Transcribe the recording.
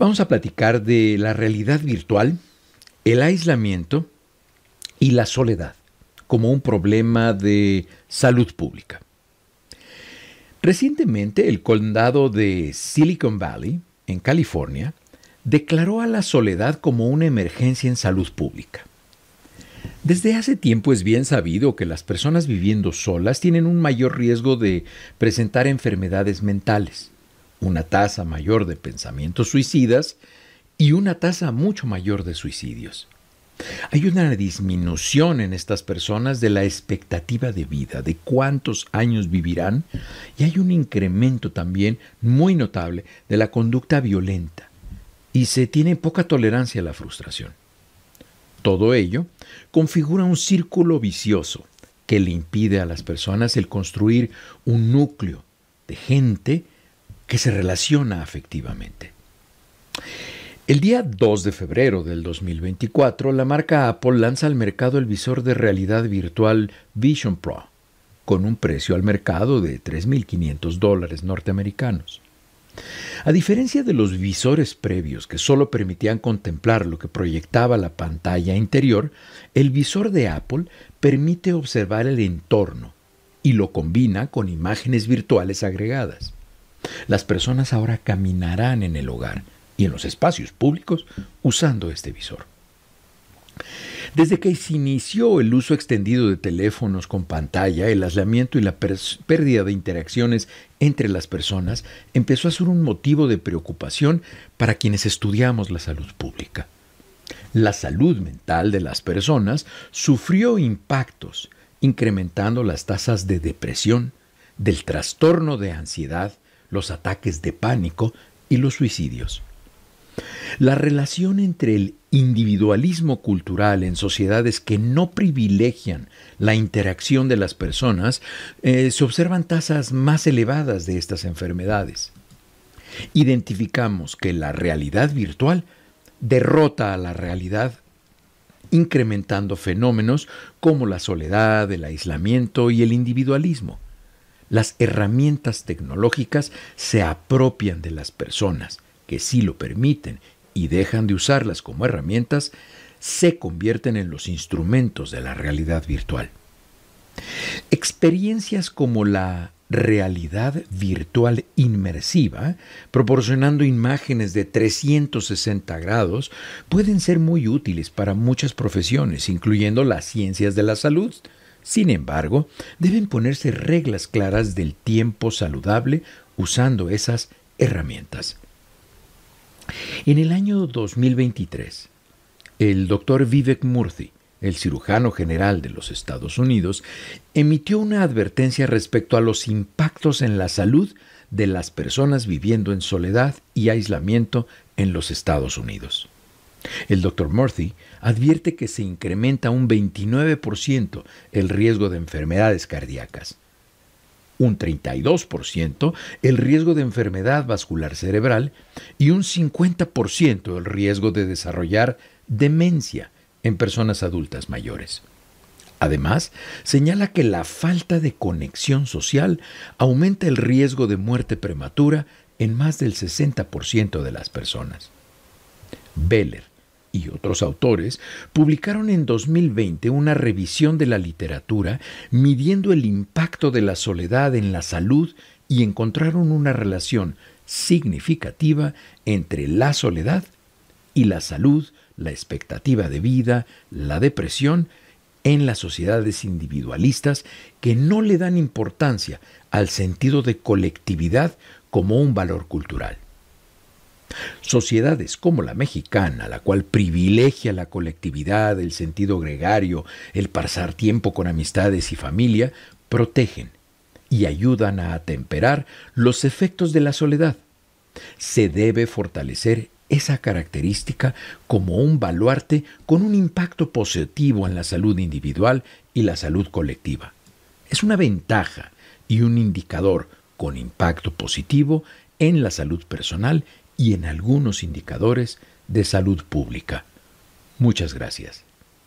Vamos a platicar de la realidad virtual, el aislamiento y la soledad como un problema de salud pública. Recientemente el condado de Silicon Valley, en California, declaró a la soledad como una emergencia en salud pública. Desde hace tiempo es bien sabido que las personas viviendo solas tienen un mayor riesgo de presentar enfermedades mentales, una tasa mayor de pensamientos suicidas y una tasa mucho mayor de suicidios. Hay una disminución en estas personas de la expectativa de vida, de cuántos años vivirán, y hay un incremento también muy notable de la conducta violenta, y se tiene poca tolerancia a la frustración. Todo ello configura un círculo vicioso que le impide a las personas el construir un núcleo de gente que se relaciona afectivamente. El día 2 de febrero del 2024, la marca Apple lanza al mercado el visor de realidad virtual Vision Pro, con un precio al mercado de 3.500 dólares norteamericanos. A diferencia de los visores previos que solo permitían contemplar lo que proyectaba la pantalla interior, el visor de Apple permite observar el entorno y lo combina con imágenes virtuales agregadas. Las personas ahora caminarán en el hogar y en los espacios públicos usando este visor. Desde que se inició el uso extendido de teléfonos con pantalla, el aislamiento y la pérdida de interacciones entre las personas empezó a ser un motivo de preocupación para quienes estudiamos la salud pública. La salud mental de las personas sufrió impactos, incrementando las tasas de depresión, del trastorno de ansiedad, los ataques de pánico y los suicidios. La relación entre el individualismo cultural en sociedades que no privilegian la interacción de las personas, eh, se observan tasas más elevadas de estas enfermedades. Identificamos que la realidad virtual derrota a la realidad incrementando fenómenos como la soledad, el aislamiento y el individualismo. Las herramientas tecnológicas se apropian de las personas, que sí lo permiten y dejan de usarlas como herramientas, se convierten en los instrumentos de la realidad virtual. Experiencias como la realidad virtual inmersiva, proporcionando imágenes de 360 grados, pueden ser muy útiles para muchas profesiones, incluyendo las ciencias de la salud. Sin embargo, deben ponerse reglas claras del tiempo saludable usando esas herramientas. En el año 2023, el doctor Vivek Murthy, el cirujano general de los Estados Unidos, emitió una advertencia respecto a los impactos en la salud de las personas viviendo en soledad y aislamiento en los Estados Unidos. El doctor Murthy advierte que se incrementa un 29% el riesgo de enfermedades cardíacas, un 32% el riesgo de enfermedad vascular cerebral y un 50% el riesgo de desarrollar demencia en personas adultas mayores. Además, señala que la falta de conexión social aumenta el riesgo de muerte prematura en más del 60% de las personas. Beller y otros autores publicaron en 2020 una revisión de la literatura midiendo el impacto de la soledad en la salud y encontraron una relación significativa entre la soledad y la salud, la expectativa de vida, la depresión en las sociedades individualistas que no le dan importancia al sentido de colectividad como un valor cultural. Sociedades como la mexicana, la cual privilegia la colectividad, el sentido gregario, el pasar tiempo con amistades y familia, protegen y ayudan a atemperar los efectos de la soledad. Se debe fortalecer esa característica como un baluarte con un impacto positivo en la salud individual y la salud colectiva. Es una ventaja y un indicador con impacto positivo en la salud personal y en algunos indicadores de salud pública. Muchas gracias.